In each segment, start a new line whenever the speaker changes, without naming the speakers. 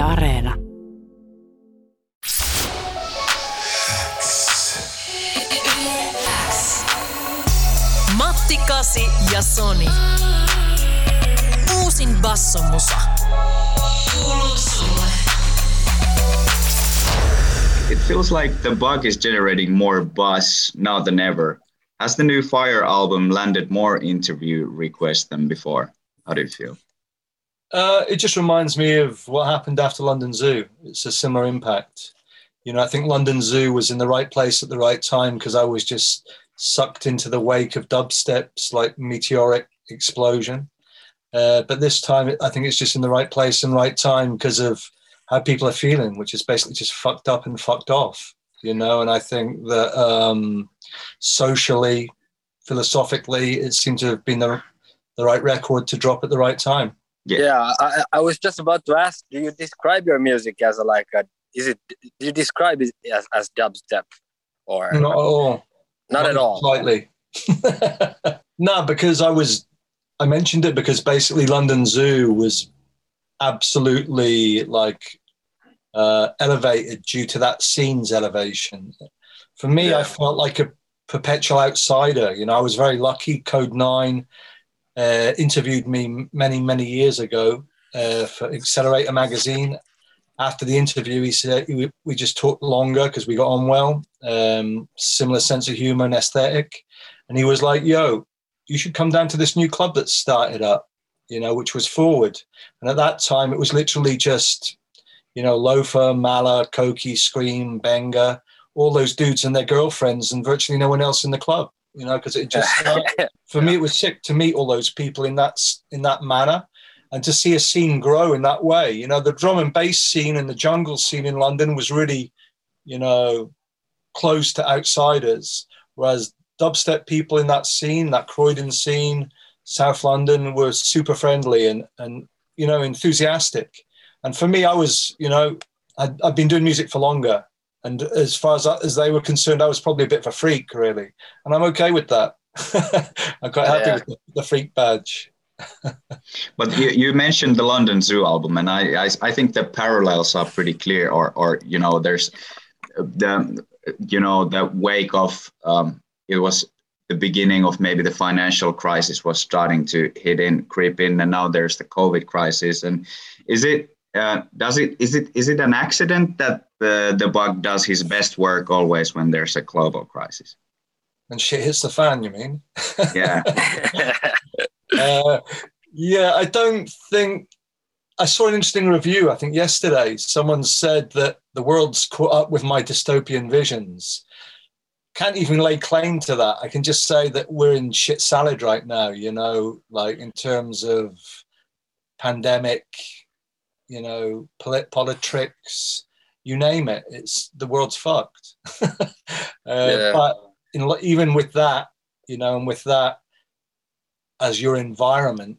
Yle Areena.
Matti Kasi ja Sonny. Uusin bassomusa. Kuuluu sulle.
It feels like the bug is generating more buzz now than ever. Has the new Fire album landed more interview requests than before? How do you feel?
Uh, it just reminds me of what happened after London Zoo. It's a similar impact. You know, I think London Zoo was in the right place at the right time because I was just sucked into the wake of dubstep's like meteoric explosion. Uh, but this time, I think it's just in the right place and right time because of how people are feeling, which is basically just fucked up and fucked off. You know, and I think that um, socially, philosophically, it seemed to have been the the right record to drop at the right time.
Yeah, yeah I, I was just about to ask. Do you describe your music as a, like a? Is it? Do you describe it as, as dubstep, or
not at all?
Not, not at all.
Slightly. no, because I was. I mentioned it because basically London Zoo was absolutely like uh, elevated due to that scene's elevation. For me, yeah. I felt like a perpetual outsider. You know, I was very lucky. Kode9 uh, interviewed me many, many years ago uh, for Accelerator magazine. After the interview, he said we, we just talked longer because we got on well, um, similar sense of humor and aesthetic. And he was like, "Yo, you should come down to this new club that started up, you know, which was Forward." And at that time, it was literally just, you know, Loefah, Mala, Coki, Skream, Benga, all those dudes and their girlfriends, and virtually no one else in the club you know, because it just uh, for me it was sick to meet all those people in that in that manner and to see a scene grow in that way. You know, the drum and bass scene and the jungle scene in London was really, you know, close to outsiders, whereas dubstep people in that scene, that Croydon scene, South London, were super friendly and and you know enthusiastic. And for me, I was, you know, I'd, I'd been doing music for longer, and as far as, as they were concerned, I was probably a bit of a freak, really. And I'm okay with that. I'm quite happy yeah. with the, the, freak badge.
but you, you mentioned the London Zoo album, and I, I, I think the parallels are pretty clear. Or or you know, there's the you know the wake of um, it was the beginning of maybe the financial crisis was starting to hit in, creep in, and now there's the COVID crisis. And is it uh, does it is it is it an accident that the the bug does his best work always when there's a global crisis?
And shit hits the fan, you mean?
Yeah.
uh, yeah, I don't think. I saw an interesting review, I think yesterday. Someone said that the world's caught up with my dystopian visions. Can't even lay claim to that. I can just say that we're in shit salad right now, you know, like in terms of pandemic, you know, polit- politics, you name it. It's the world's fucked. uh, yeah. But in, even with that, you know, and with that as your environment,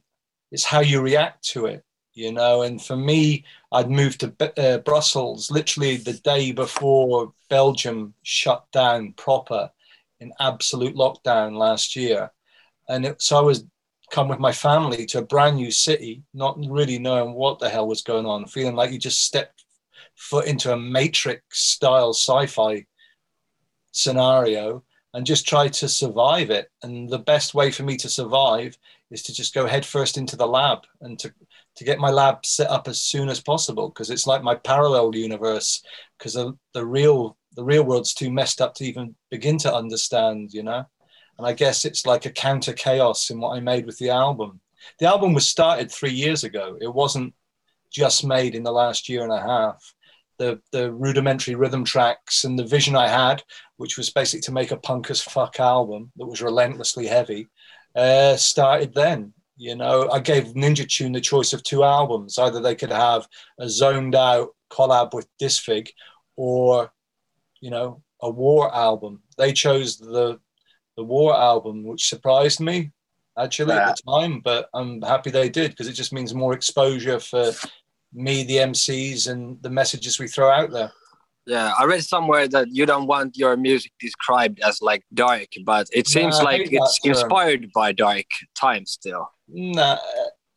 it's how you react to it, you know. And for me, I'd moved to uh, Brussels literally the day before Belgium shut down proper in absolute lockdown last year. And it, so I was come with my family to a brand new city, not really knowing what the hell was going on, feeling like you just stepped foot into a Matrix style sci fi scenario and just try to survive it. And the best way for me to survive is to just go headfirst into the lab and to, to get my lab set up as soon as possible because it's like my parallel universe because the, the real the real world's too messed up to even begin to understand, you know. And I guess it's like a counter chaos in what I made with the album. The album was started three years ago. It wasn't just made in the last year and a half. The, the rudimentary rhythm tracks and the vision I had, which was basically to make a punk as fuck album that was relentlessly heavy, uh, started then. You know, I gave Ninja Tune the choice of two albums. Either they could have a zoned out collab with Dis Fig or, you know, a war album. They chose the the War album, which surprised me actually yeah. at the time, but I'm happy they did because it just means more exposure for me, the MCs, and the messages we throw out there.
Yeah, I read somewhere that you don't want your music described as like dark, but it seems nah, like it's inspired by dark times still.
Nah,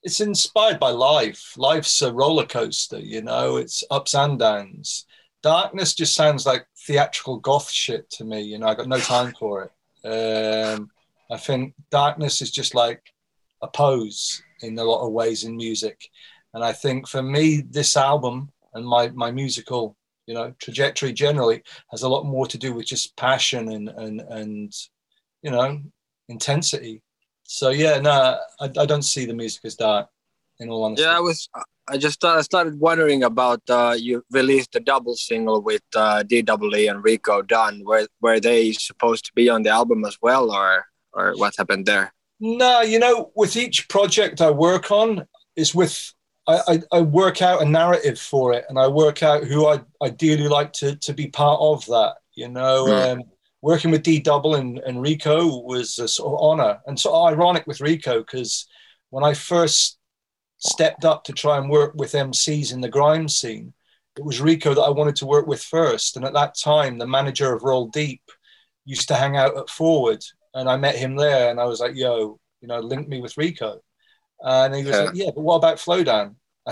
it's inspired by life. Life's a roller coaster, you know, it's ups and downs. Darkness just sounds like theatrical goth shit to me. You know, I got no time for it. Um, I think darkness is just like a pose in a lot of ways in music. And I think for me, this album and my, my musical, you know, trajectory generally has a lot more to do with just passion and, and, and you know, intensity. So yeah, no, I, I don't see the music as dark. In all honesty.
Yeah, I was. I just uh, started wondering about uh, you released a double single with uh, DWE and Riko Dan. Were were they supposed to be on the album as well, or or what happened there?
No, you know, with each project I work on, is with I, I, I, work out a narrative for it, and I work out who I ideally like to to be part of that. You know, mm. um, working with D Double and, and Riko was a sort of honor, and so ironic with Riko because when I first stepped up to try and work with MCs in the grime scene, it was Riko that I wanted to work with first. And at that time, the manager of Roll Deep used to hang out at Forward, and I met him there, and I was like, "Yo, you know, link me with Rico." And he was like, "Yeah, but what about Flowdan?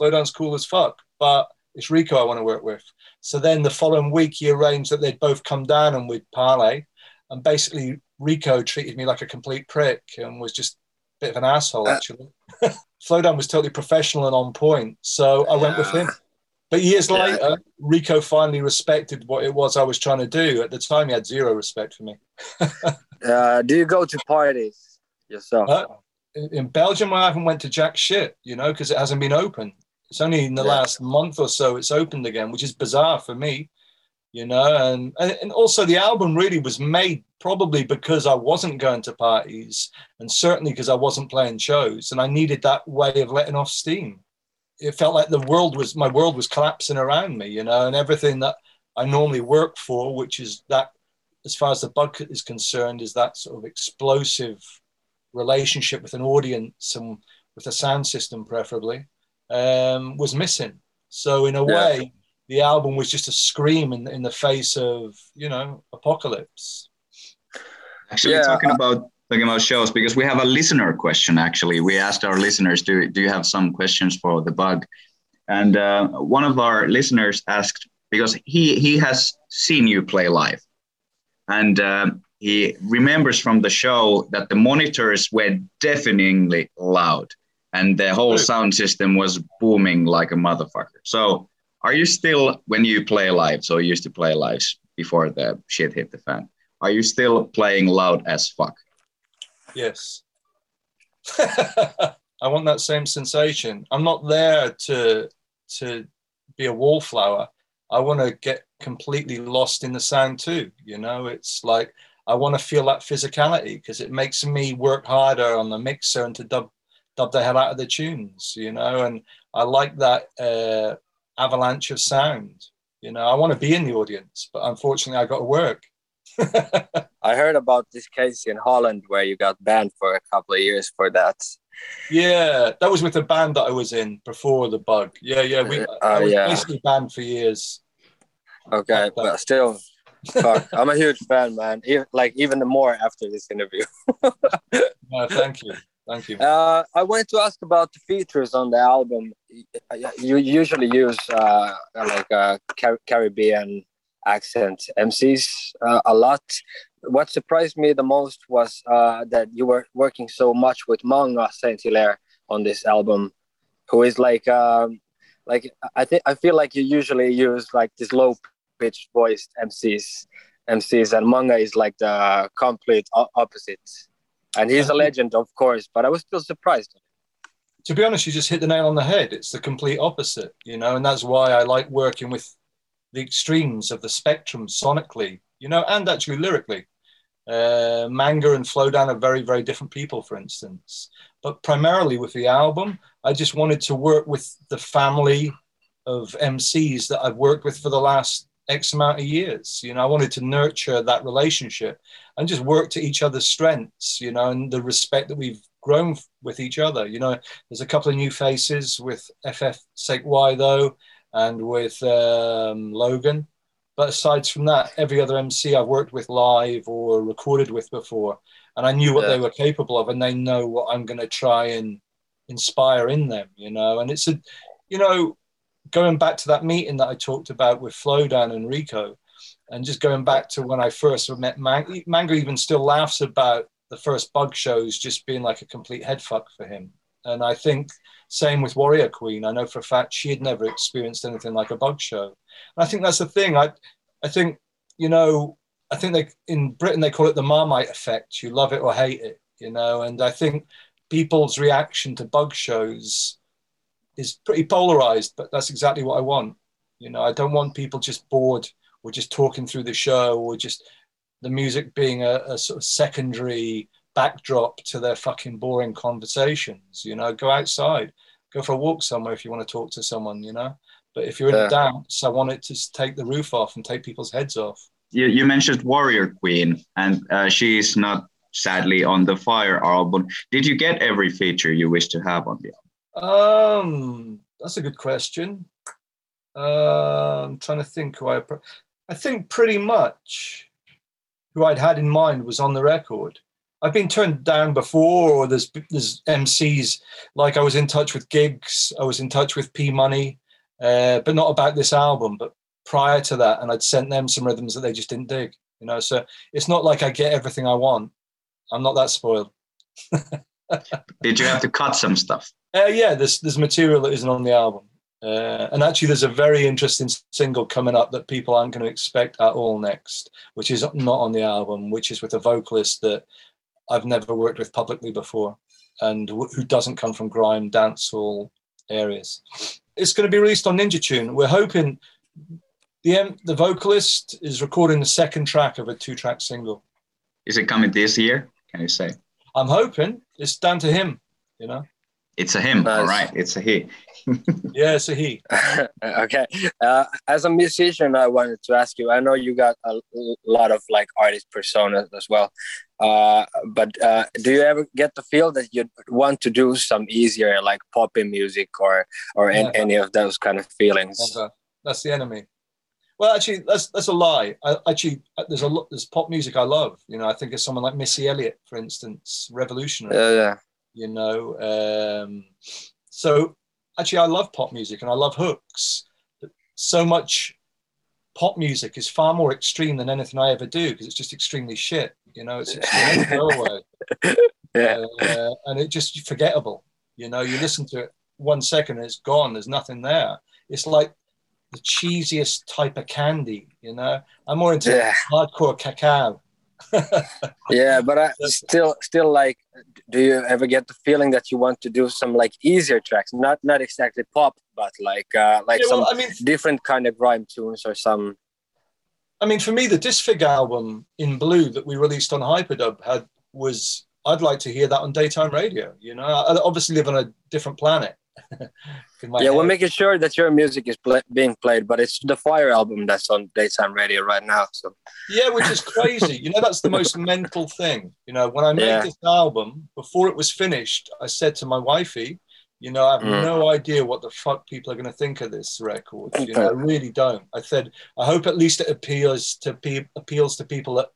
Flowdan's cool as fuck, but it's Riko I want to work with." So then the following week, he arranged that they'd both come down and we'd parlay, and basically Riko treated me like a complete prick and was just a bit of an asshole, uh, actually. Flowdan was totally professional and on point, so I went with him. But years yeah. later, Riko finally respected what it was I was trying to do. At the time, he had zero respect for me.
uh, do you go to parties yourself? Uh,
in Belgium, I haven't went to jack shit, you know, because it hasn't been open. It's only in the yeah. last month or so it's opened again, which is bizarre for me, you know. And, and also, the album really was made probably because I wasn't going to parties, and certainly because I wasn't playing shows, and I needed that way of letting off steam it felt like the world was my world was collapsing around me, you know, and everything that I normally work for, which is that, as far as the bug is concerned, is that sort of explosive relationship with an audience and with a sound system, preferably, um, was missing. So in a yeah. way, the album was just a scream in, in the face of you know apocalypse.
Actually, yeah, talking about talking about shows because we have a listener question. Actually, we asked our listeners, "Do do you have some questions for the bug?" And uh, one of our listeners asked because he he has seen you play live, and uh, he remembers from the show that the monitors were deafeningly loud, and the whole sound system was booming like a motherfucker. So, are you still when you play live? So you used to play live before the shit hit the fan. Are you still playing loud as fuck?
Yes. I want that same sensation. I'm not there to to be a wallflower. I want to get completely lost in the sound too. You know, it's like I want to feel that physicality because it makes me work harder on the mixer and to dub dub the hell out of the tunes. You know, and I like that uh, avalanche of sound. You know, I want to be in the audience, but unfortunately, I got to work.
I heard about this case in Holland where you got banned for a couple of years for that.
Yeah, that was with the band that I was in before the bug. Yeah, yeah, we uh, I was yeah. basically banned for years.
Okay, but still, fuck, I'm a huge fan, man. Like even more after this interview.
no, thank you, thank you.
Uh, I wanted to ask about the features on the album. You usually use uh, like uh, Car- Caribbean accent MCs uh, a lot. What surprised me the most was uh, that you were working so much with Manga Saint Hilaire on this album, who is like, um, like I think I feel like you usually use like this low pitched voiced MCs, MCs, and Manga is like the complete opposite. And he's a legend, of course, but I was still surprised
to be honest, you just hit the nail on the head. It's the complete opposite, you know, and that's why I like working with the extremes of the spectrum sonically, you know, and actually lyrically. Uh, Manga and Flowdan are very, very different people, for instance. But primarily with the album, I just wanted to work with the family of MCs that I've worked with for the last X amount of years. You know, I wanted to nurture that relationship and just work to each other's strengths, you know, and the respect that we've grown with each other. You know, there's a couple of new faces with FF Sake Y, though and with um, Logan. But aside from that, every other MC I've worked with live or recorded with before, and I knew what yeah. they were capable of, and they know what I'm going to try and inspire in them, you know. And it's a, you know, going back to that meeting that I talked about with Flowdan and Riko, and just going back to when I first met Mang- Manga, even still laughs about the first bug shows just being like a complete headfuck for him. And I think same with Warrior Queen. I know for a fact she had never experienced anything like a bug show. And I think that's the thing. I, I think, you know, I think they in Britain they call it the Marmite effect. You love it or hate it, you know. And I think people's reaction to bug shows is pretty polarized, but that's exactly what I want. You know, I don't want people just bored or just talking through the show or just the music being a, a sort of secondary backdrop to their fucking boring conversations. You know, go outside, go for a walk somewhere if you want to talk to someone. You know, but if you're in a dance, I want it to take the roof off and take people's heads off.
You, you mentioned Warrior Queen, and uh, she's not sadly on the Fire album. Did you get every feature you wish to have on the
album? Um, that's a good question. Uh, I'm trying to think who I. I think pretty much who I'd had in mind was on the record. I've been turned down before, or there's there's MCs like I was in touch with Giggs, I was in touch with P Money, uh, but not about this album. But prior to that, and I'd sent them some rhythms that they just didn't dig. You know, so it's not like I get everything I want. I'm not that spoiled.
Did you have to cut some stuff?
Uh, yeah, there's there's material that isn't on the album. Uh, and actually, there's a very interesting single coming up that people aren't going to expect at all next, which is not on the album, which is with a vocalist that I've never worked with publicly before and w- who doesn't come from grime dancehall areas. It's going to be released on Ninja Tune. We're hoping the the vocalist is recording the second track of a two track single.
Is it coming this year? Can you say?
I'm hoping. It's down to him, you know.
It's a him, nice. all right. It's a he.
yeah, it's a he.
okay. Uh, as a musician, I wanted to ask you. I know you got a lot of like artist personas as well, uh, but uh, do you ever get the feel that you want to do some easier, like poppy music, or or any, any of those kind of feelings?
That's the enemy. Well, actually, that's that's a lie. I, actually, there's a lot. There's pop music I love. You know, I think of someone like Missy Elliott, for instance, revolutionary.
Yeah, yeah
you know. Um, so actually, I love pop music and I love hooks. So much pop music is far more extreme than anything I ever do because it's just extremely shit. You know, it's extremely
yeah.
Uh, and it just forgettable. You know, you listen to it one second and it's gone. There's nothing there. It's like the cheesiest type of candy. You know, I'm more into yeah. hardcore cacao
yeah, but I still still like do you ever get the feeling that you want to do some like easier tracks? Not not exactly pop but like uh like yeah, well, some I mean, different kind of grime tunes or some
I mean for me the Dis Fig album in blue that we released on Hyperdub had was I'd like to hear that on daytime radio you know? I obviously live on a different planet
yeah, head. we're making sure that your music is play- being played, but it's the Fire album that's on daytime radio right now. So
yeah, which is crazy. you know, that's the most mental thing. You know, when I made yeah. this album before it was finished, I said to my wifey, you know, I have mm. no idea what the fuck people are going to think of this record. You know, I really don't. I said, I hope at least it appeals to pe- appeals to people that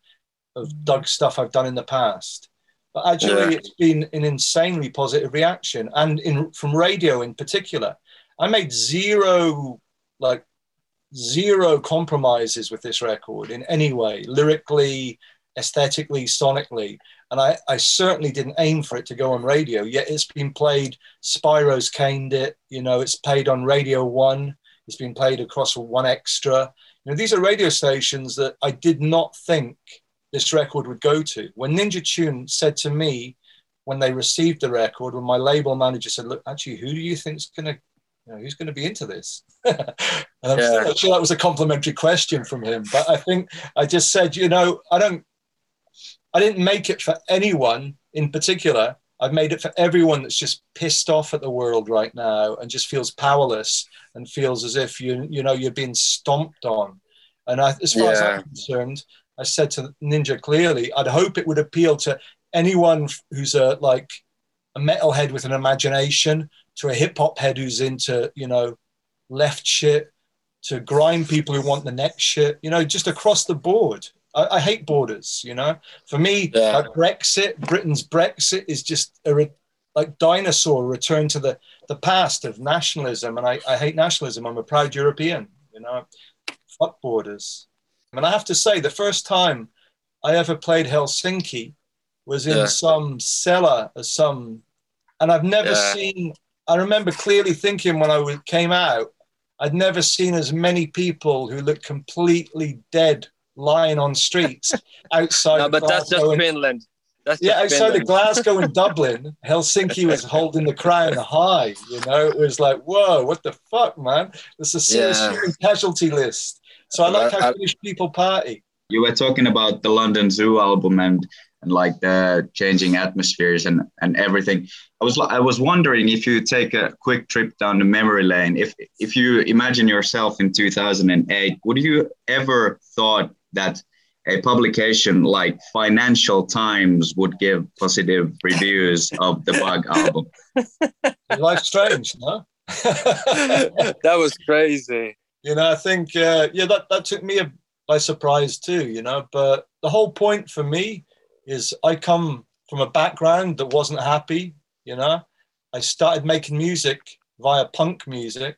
have dug stuff I've done in the past. But actually, yeah. it's been an insanely positive reaction, and in from radio in particular. I made zero, like zero compromises with this record in any way, lyrically, aesthetically, sonically. And I, I certainly didn't aim for it to go on radio. Yet it's been played. Spyro's caned it. You know, it's played on Radio One. It's been played across 1Xtra. You know, these are radio stations that I did not think this record would go to. When Ninja Tune said to me when they received the record, when my label manager said, "Look, actually, who do you think's going to, you know, who's going to be into this?" and I'm yeah. sure that was a complimentary question from him, but I think I just said, you know, I don't, I didn't make it for anyone in particular. I've made it for everyone that's just pissed off at the world right now and just feels powerless and feels as if you, you know, you're being stomped on. And I, as far yeah. as I'm concerned, I said to Ninja clearly, I'd hope it would appeal to anyone who's a like a metalhead with an imagination, to a hip hop head who's into you know left shit, to grind people who want the next shit. You know, just across the board. I, I hate borders. You know, for me, yeah. Brexit, Britain's Brexit is just a like dinosaur return to the the past of nationalism, and I, I hate nationalism. I'm a proud European, you know, fuck borders. And I have to say, the first time I ever played Helsinki was in
Yeah.
some cellar or some, and I've never
Yeah.
seen. I remember clearly thinking when I came out, I'd never seen as many people who looked completely dead lying on streets outside.
No,
of
but that's just
Glasgow and-
Finland. That's
yeah,
just
outside of Glasgow and Dublin, Helsinki was holding the crown high. You know, it was like, whoa, what the fuck, man? There's a serious
Yeah.
human casualty list. So I like
I-
how
I-
Finnish people party.
You were talking about the London Zoo album and and like the changing atmospheres and and everything. I was I was wondering if you take a quick trip down the memory lane. If if you imagine yourself in 2008, would you ever thought that a publication like Financial Times would give positive reviews of the Bug album?
Life's strange, no?
that was crazy.
You know, I think, uh, yeah, that, that took me by surprise too, you know. But the whole point for me is I come from a background that wasn't happy, you know. I started making music via punk music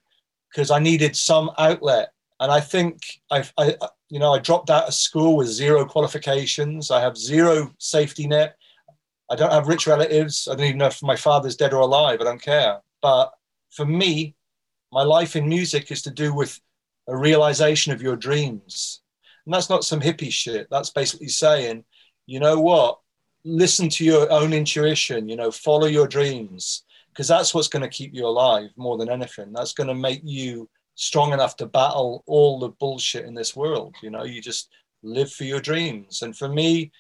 because I needed some outlet. And I think I've, I, you know, I dropped out of school with zero qualifications. I have zero safety net. I don't have rich relatives. I don't even know if my father's dead or alive. I don't care. But for me, my life in music is to do with a realization of your dreams. And that's not some hippie shit. That's basically saying, you know what? Listen to your own intuition, you know, follow your dreams, because that's what's going to keep you alive more than anything. That's going to make you strong enough to battle all the bullshit in this world. You know, you just live for your dreams. And for me,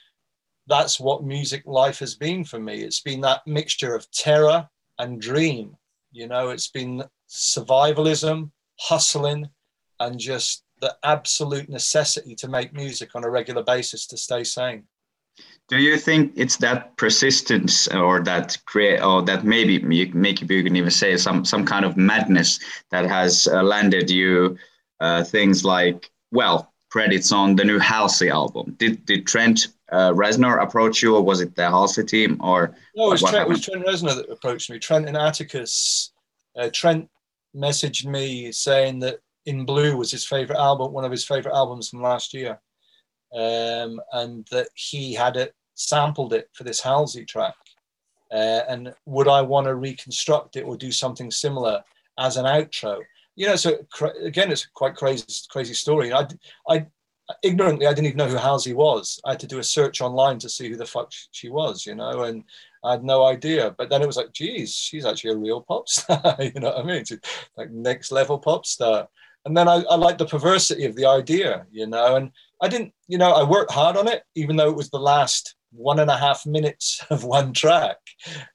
that's what music life has been for me. It's been that mixture of terror and dream. You know, it's been survivalism, hustling, and just the absolute necessity to make music on a regular basis to stay sane.
Do you think it's that persistence or that create or that maybe you- maybe you can even say some some kind of madness that has uh, landed you uh, things like well credits on the new Halsey album? Did did Trent uh, Reznor approach you or was it the Halsey team or
No, it was, Trent, it was Trent Reznor that approached me. Trent and Atticus. Uh, Trent messaged me saying that In Blue was his favorite album, one of his favorite albums from last year, um, and that he had it sampled it for this Halsey track. Uh, and would I want to reconstruct it or do something similar as an outro? You know, so cra- again, it's quite crazy, crazy story. I, I ignorantly, I didn't even know who Halsey was. I had to do a search online to see who the fuck she was, you know, and I had no idea. But then it was like, geez, she's actually a real pop star. you know what I mean? She's like next level pop star. And then I, I liked the perversity of the idea, you know, and I didn't, you know, I worked hard on it, even though it was the last one and a half minutes of one track.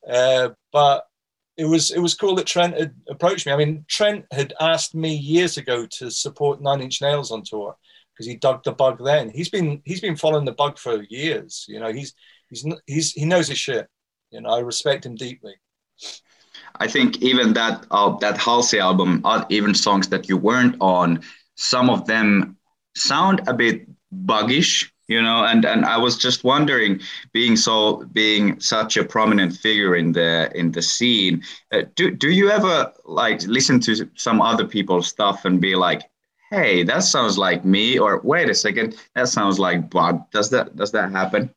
Uh, but it was it was cool that Trent had approached me. I mean, Trent had asked me years ago to support Nine Inch Nails on tour because he dug the bug then. He's been he's been following the bug for years. You know, he's he's he's he knows his shit. You know, I respect him deeply.
I think even that uh, that Halsey album, uh, even songs that you weren't on, some of them sound a bit buggish, you know. And and I was just wondering, being so being such a prominent figure in the in the scene, uh, do do you ever like listen to some other people's stuff and be like, hey, that sounds like me, or wait a second, that sounds like Bug. Does that does that happen?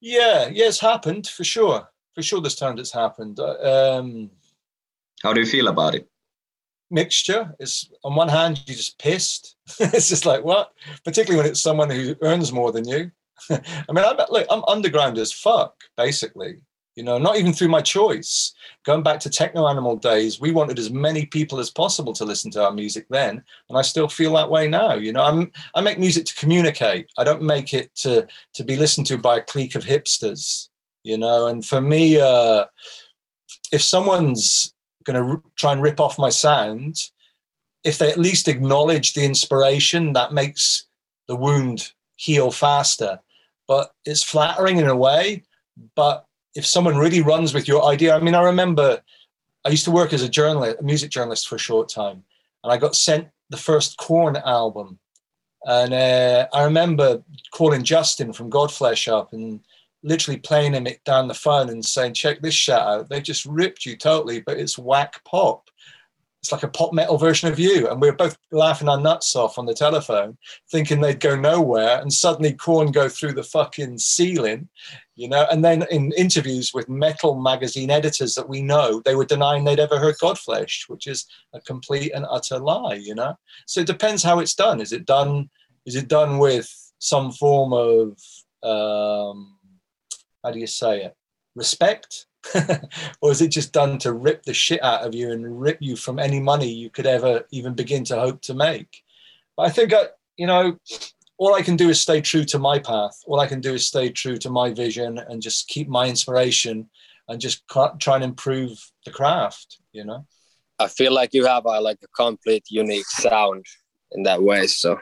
Yeah, yeah, it's happened for sure. For sure, this time it's happened. Um,
How do you feel about it?
mixture. Is on one hand you're just pissed. It's just like what? Particularly when it's someone who earns more than you. I mean i'm look i'm underground as fuck basically. You know not even through my choice. Going back to techno animal days we wanted as many people as possible to listen to our music then and i still feel that way now. You know i'm i make music to communicate. I don't make it to to be listened to by a clique of hipsters you know and for me uh if someone's going to r- try and rip off my sound, if they at least acknowledge the inspiration, that makes the wound heal faster. But it's flattering in a way. But if someone really runs with your idea, I mean, I remember I used to work as a journalist, a music journalist for a short time, and I got sent the first Korn album. And uh, I remember calling Justin from Godflesh up and literally playing him it down the phone and saying, check this shit out. They've just ripped you totally, but it's whack pop. It's like a pop metal version of you. And we were both laughing our nuts off on the telephone, thinking they'd go nowhere. And suddenly Korn go through the fucking ceiling, you know. And then in interviews with metal magazine editors that we know, they were denying they'd ever heard Godflesh, which is a complete and utter lie, you know. So it depends how it's done. Is it done? Is it done with some form of um, how do you say it? Respect? or is it just done to rip the shit out of you and rip you from any money you could ever even begin to hope to make? But I think, I, you know, all I can do is stay true to my path. All I can do is stay true to my vision and just keep my inspiration and just try and improve the craft, you know?
I feel like you have a, like a complete unique sound in that way. So,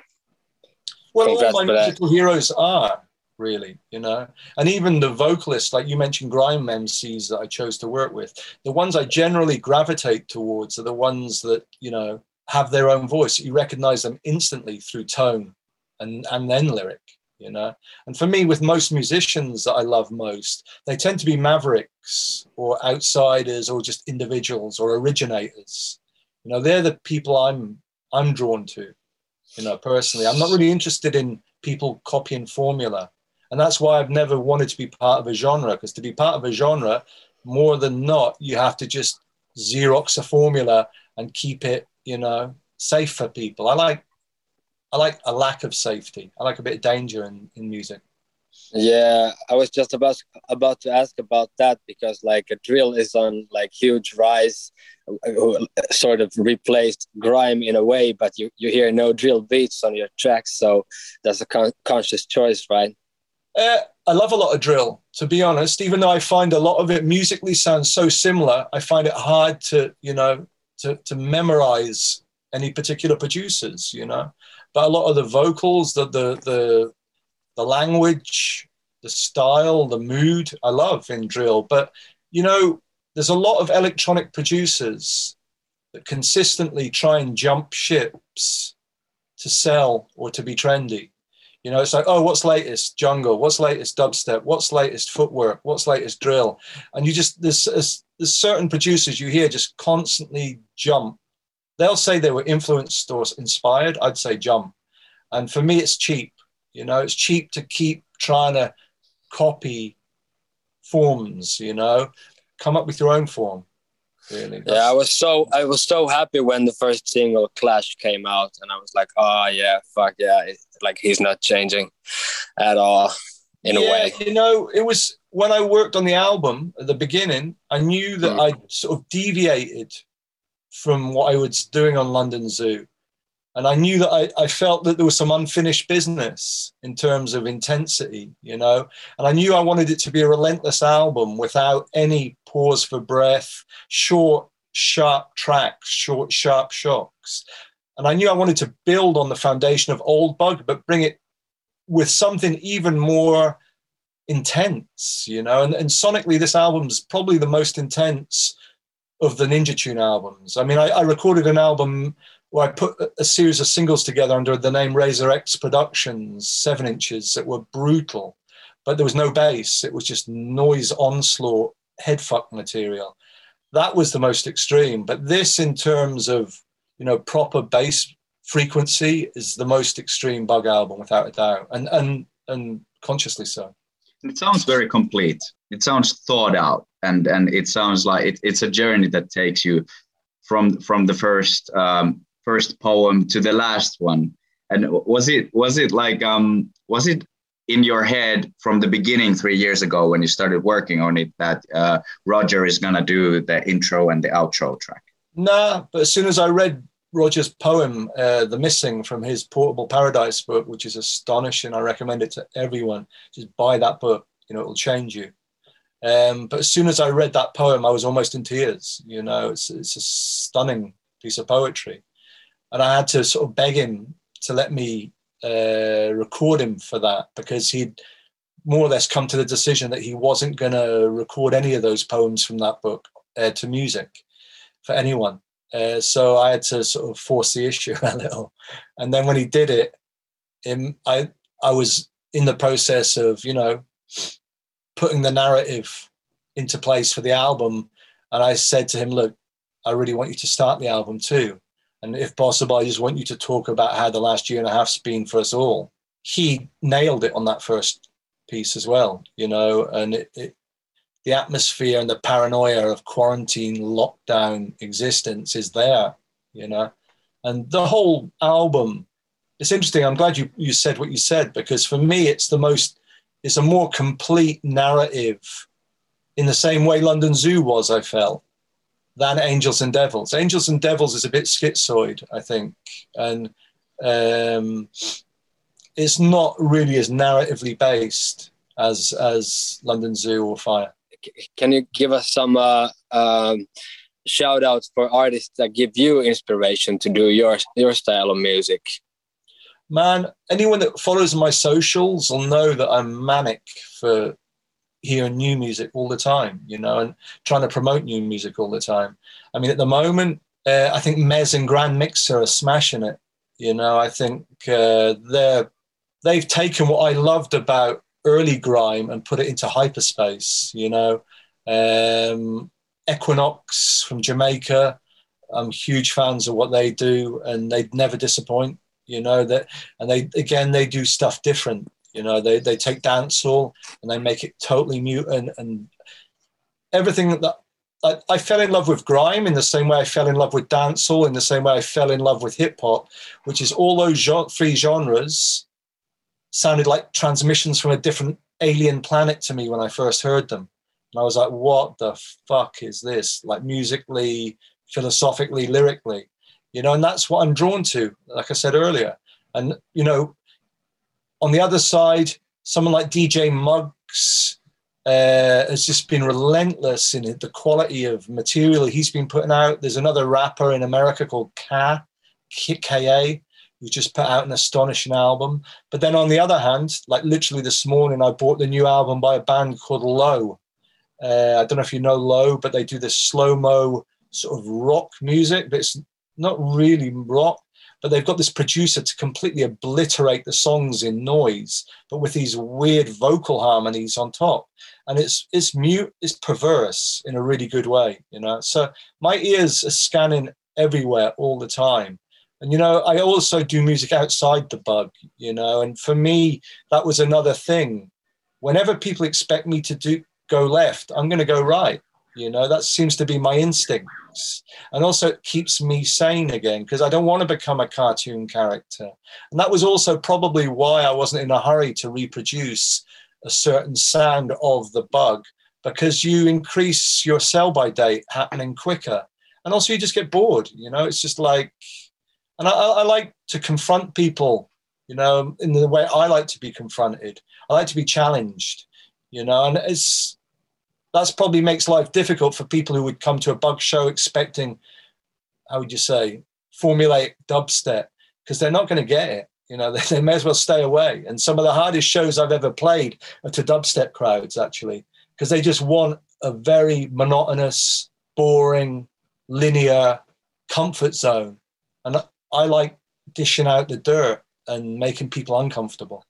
well, all my musical heroes are really, you know. And even the vocalists, like you mentioned, grime MCs that I chose to work with, the ones I generally gravitate towards are the ones that you know have their own voice. You recognize them instantly through tone and and then lyric, you know. And for me, with most musicians that I love most, they tend to be mavericks or outsiders or just individuals or originators. You know, they're the people I'm I'm drawn to. You know, personally, I'm not really interested in people copying formula and that's why I've never wanted to be part of a genre, because to be part of a genre, more than not, you have to just Xerox a formula and keep it, you know, safe for people. I like I like a lack of safety. I like a bit of danger in, in music.
Yeah, I was just about about to ask about that because like a drill is on like huge rise, sort of replaced grime in a way, but you you hear no drill beats on your tracks, so that's a con- conscious choice, right?
Uh, I love a lot of drill, to be honest. Even though I find a lot of it musically sounds so similar, I find it hard to, you know, to, to memorize any particular producers, you know. But a lot of the vocals, the the the the language, the style, the mood, I love in drill. But you know, there's a lot of electronic producers that consistently try and jump ships to sell or to be trendy. You know, it's like, oh, what's latest jungle? What's latest dubstep? What's latest footwork? What's latest drill? And you just there's, there's certain producers you hear just constantly jump. They'll say they were influenced or inspired. I'd say jump. And for me, it's cheap. You know, it's cheap to keep trying to copy forms. You know, come up with your own form.
Really. Yeah, I was so I was so happy when the first single Clash came out, and I was like, oh yeah, fuck yeah, like he's not changing at all in
yeah,
a way.
You know, it was when I worked on the album at the beginning, I knew that mm. I sort of deviated from what I was doing on London Zoo. And I knew that I, I felt that there was some unfinished business in terms of intensity, you know. And I knew I wanted it to be a relentless album without any pause for breath, short, sharp tracks, short, sharp shocks. And I knew I wanted to build on the foundation of Old Bug, but bring it with something even more intense, you know. And, and sonically, this album is probably the most intense of the Ninja Tune albums. I mean, I, I recorded an album where I put a series of singles together under the name Razor X Productions, seven inches, that were brutal, but there was no bass. It was just noise onslaught, headfuck material. That was the most extreme. But this, in terms of you know, proper bass frequency is the most extreme bug album without a doubt, and and and consciously so.
It sounds very complete. It sounds thought out, and and it sounds like it, it's a journey that takes you from from the first um, first poem to the last one. And was it was it like um was it in your head from the beginning three years ago when you started working on it that uh, Roger is gonna do the intro and the outro track?
Nah, but as soon as I read Roger's poem, uh, The Missing, from his Portable Paradise book, which is astonishing, I recommend it to everyone. Just buy that book, you know, it'll change you. Um, but as soon as I read that poem, I was almost in tears. You know, it's, it's a stunning piece of poetry. And I had to sort of beg him to let me uh, record him for that because he'd more or less come to the decision that he wasn't going to record any of those poems from that book uh, to music for anyone. Uh, so I had to sort of force the issue a little. And then when he did it, I I was in the process of you know putting the narrative into place for the album. And I said to him, Look, I really want you to start the album too. And if possible, I just want you to talk about how the last year and a half's been for us all. He nailed it on that first piece as well, you know, and it, it, the atmosphere and the paranoia of quarantine lockdown existence is there, you know. And the whole album, it's interesting. I'm glad you, you said what you said because for me, it's the most, it's a more complete narrative in the same way London Zoo was, I felt, than Angels and Devils. Angels and Devils is a bit schizoid, I think. And um, it's not really as narratively based as as London Zoo or Fire.
Can you give us some uh, um, shout outs for artists that give you inspiration to do your your style of music?
Man, anyone that follows my socials will know that I'm manic for hearing new music all the time, you know, and trying to promote new music all the time. I mean, at the moment, uh, I think Mez and Grand Mixer are smashing it. You know, I think uh, they're they've taken what I loved about early grime and put it into hyperspace. You know, um, Equiknoxx from Jamaica. I'm huge fans of what they do, and they never disappoint. You know that, and they again they do stuff different. You know, they they take dancehall and they make it totally mutant and everything that I, I, fell in love with grime in the same way I fell in love with dancehall, in the same way I fell in love with hip hop, which is all those three genres sounded like transmissions from a different alien planet to me when I first heard them. And I was like, what the fuck is this? Like musically, philosophically, lyrically, you know, and that's what I'm drawn to, like I said earlier. And, you know, on the other side, someone like DJ Muggs uh, has just been relentless in the quality of material he's been putting out. There's another rapper in America called Ka, K-A, who just put out an astonishing album. But then on the other hand, like literally this morning, I bought the new album by a band called Low. Uh, I don't know if you know Low, but they do this slow mo sort of rock music, but it's not really rock. But they've got this producer to completely obliterate the songs in noise, but with these weird vocal harmonies on top. And it's it's mute, it's perverse in a really good way, you know. So my ears are scanning everywhere all the time. And you know, I also do music outside the bug, you know, and for me, that was another thing. Whenever people expect me to do go left, I'm going to go right. You know, that seems to be my instincts. And also, it keeps me sane again because I don't want to become a cartoon character. And that was also probably why I wasn't in a hurry to reproduce a certain sound of the bug because you increase your sell by date happening quicker. And also, you just get bored. You know, it's just like, and I, I like to confront people, you know, in the way I like to be confronted. I like to be challenged, you know, and it's, that's probably makes life difficult for people who would come to a bug show expecting, how would you say, formulaic dubstep, because they're not going to get it. You know, they, they may as well stay away. And some of the hardest shows I've ever played are to dubstep crowds, actually, because they just want a very monotonous, boring, linear comfort zone. And I like dishing out the dirt and making people uncomfortable.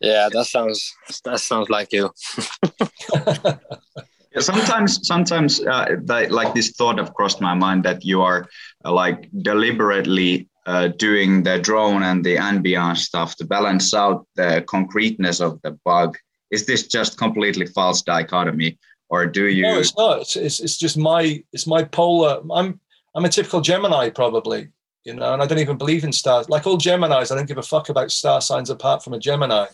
Yeah, that sounds that sounds like you.
sometimes sometimes uh, like this thought have crossed my mind that you are uh, like deliberately uh, doing the drone and the ambient stuff to balance out the concreteness of the bug is this just completely false dichotomy or do you
no it's not it's, it's, it's just my it's my polar i'm i'm a typical gemini probably you know and i don't even believe in stars like all geminis i don't give a fuck about star signs apart from a gemini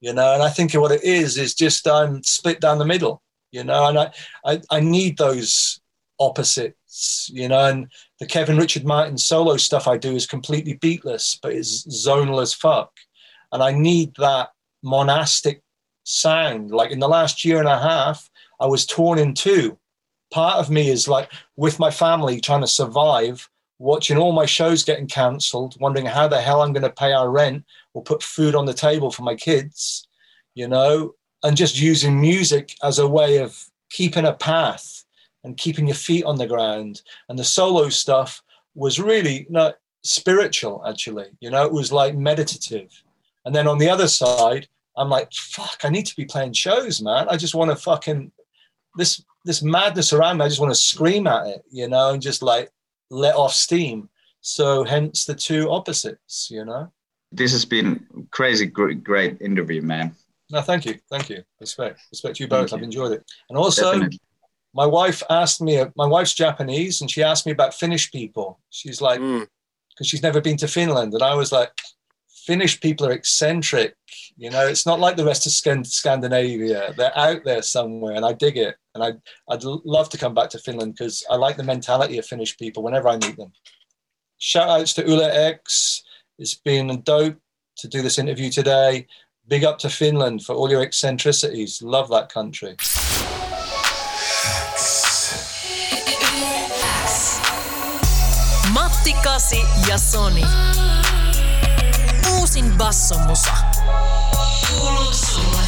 you know and i think what it is is just i'm split down the middle you know, and I, I, I need those opposites, you know, and the Kevin Richard Martin solo stuff I do is completely beatless, but it's zonal as fuck. And I need that monastic sound. Like in the last year and a half, I was torn in two. Part of me is like with my family trying to survive, watching all my shows getting cancelled, wondering how the hell I'm going to pay our rent or put food on the table for my kids, you know, and just using music as a way of keeping a path and keeping your feet on the ground. And the solo stuff was really not spiritual, actually. You know, it was like meditative. And then on the other side, I'm like, fuck, I need to be playing shows, man. I just want to fucking this this madness around me. I just want to scream at it, you know, and just like let off steam. So hence the two opposites, you know.
This has been crazy great, great interview, man.
No, thank you, thank you. Respect, respect you both.
Thank
I've enjoyed it. And also,
Definitely.
my wife asked me. My wife's Japanese, and she asked me about Finnish people. She's like,
Mm.
because she's never been to Finland. And I was like, Finnish people are eccentric. You know, it's not like the rest of Scandinavia. They're out there somewhere, and I dig it. And I, I'd love to come back to Finland because I like the mentality of Finnish people whenever I meet them. Shout outs to Ule X. It's been dope to do this interview today. Big up to Finland for all your eccentricities. Love that country.
Matti Kasi ja Sonny. Bassomusa. Kuuluu sulle.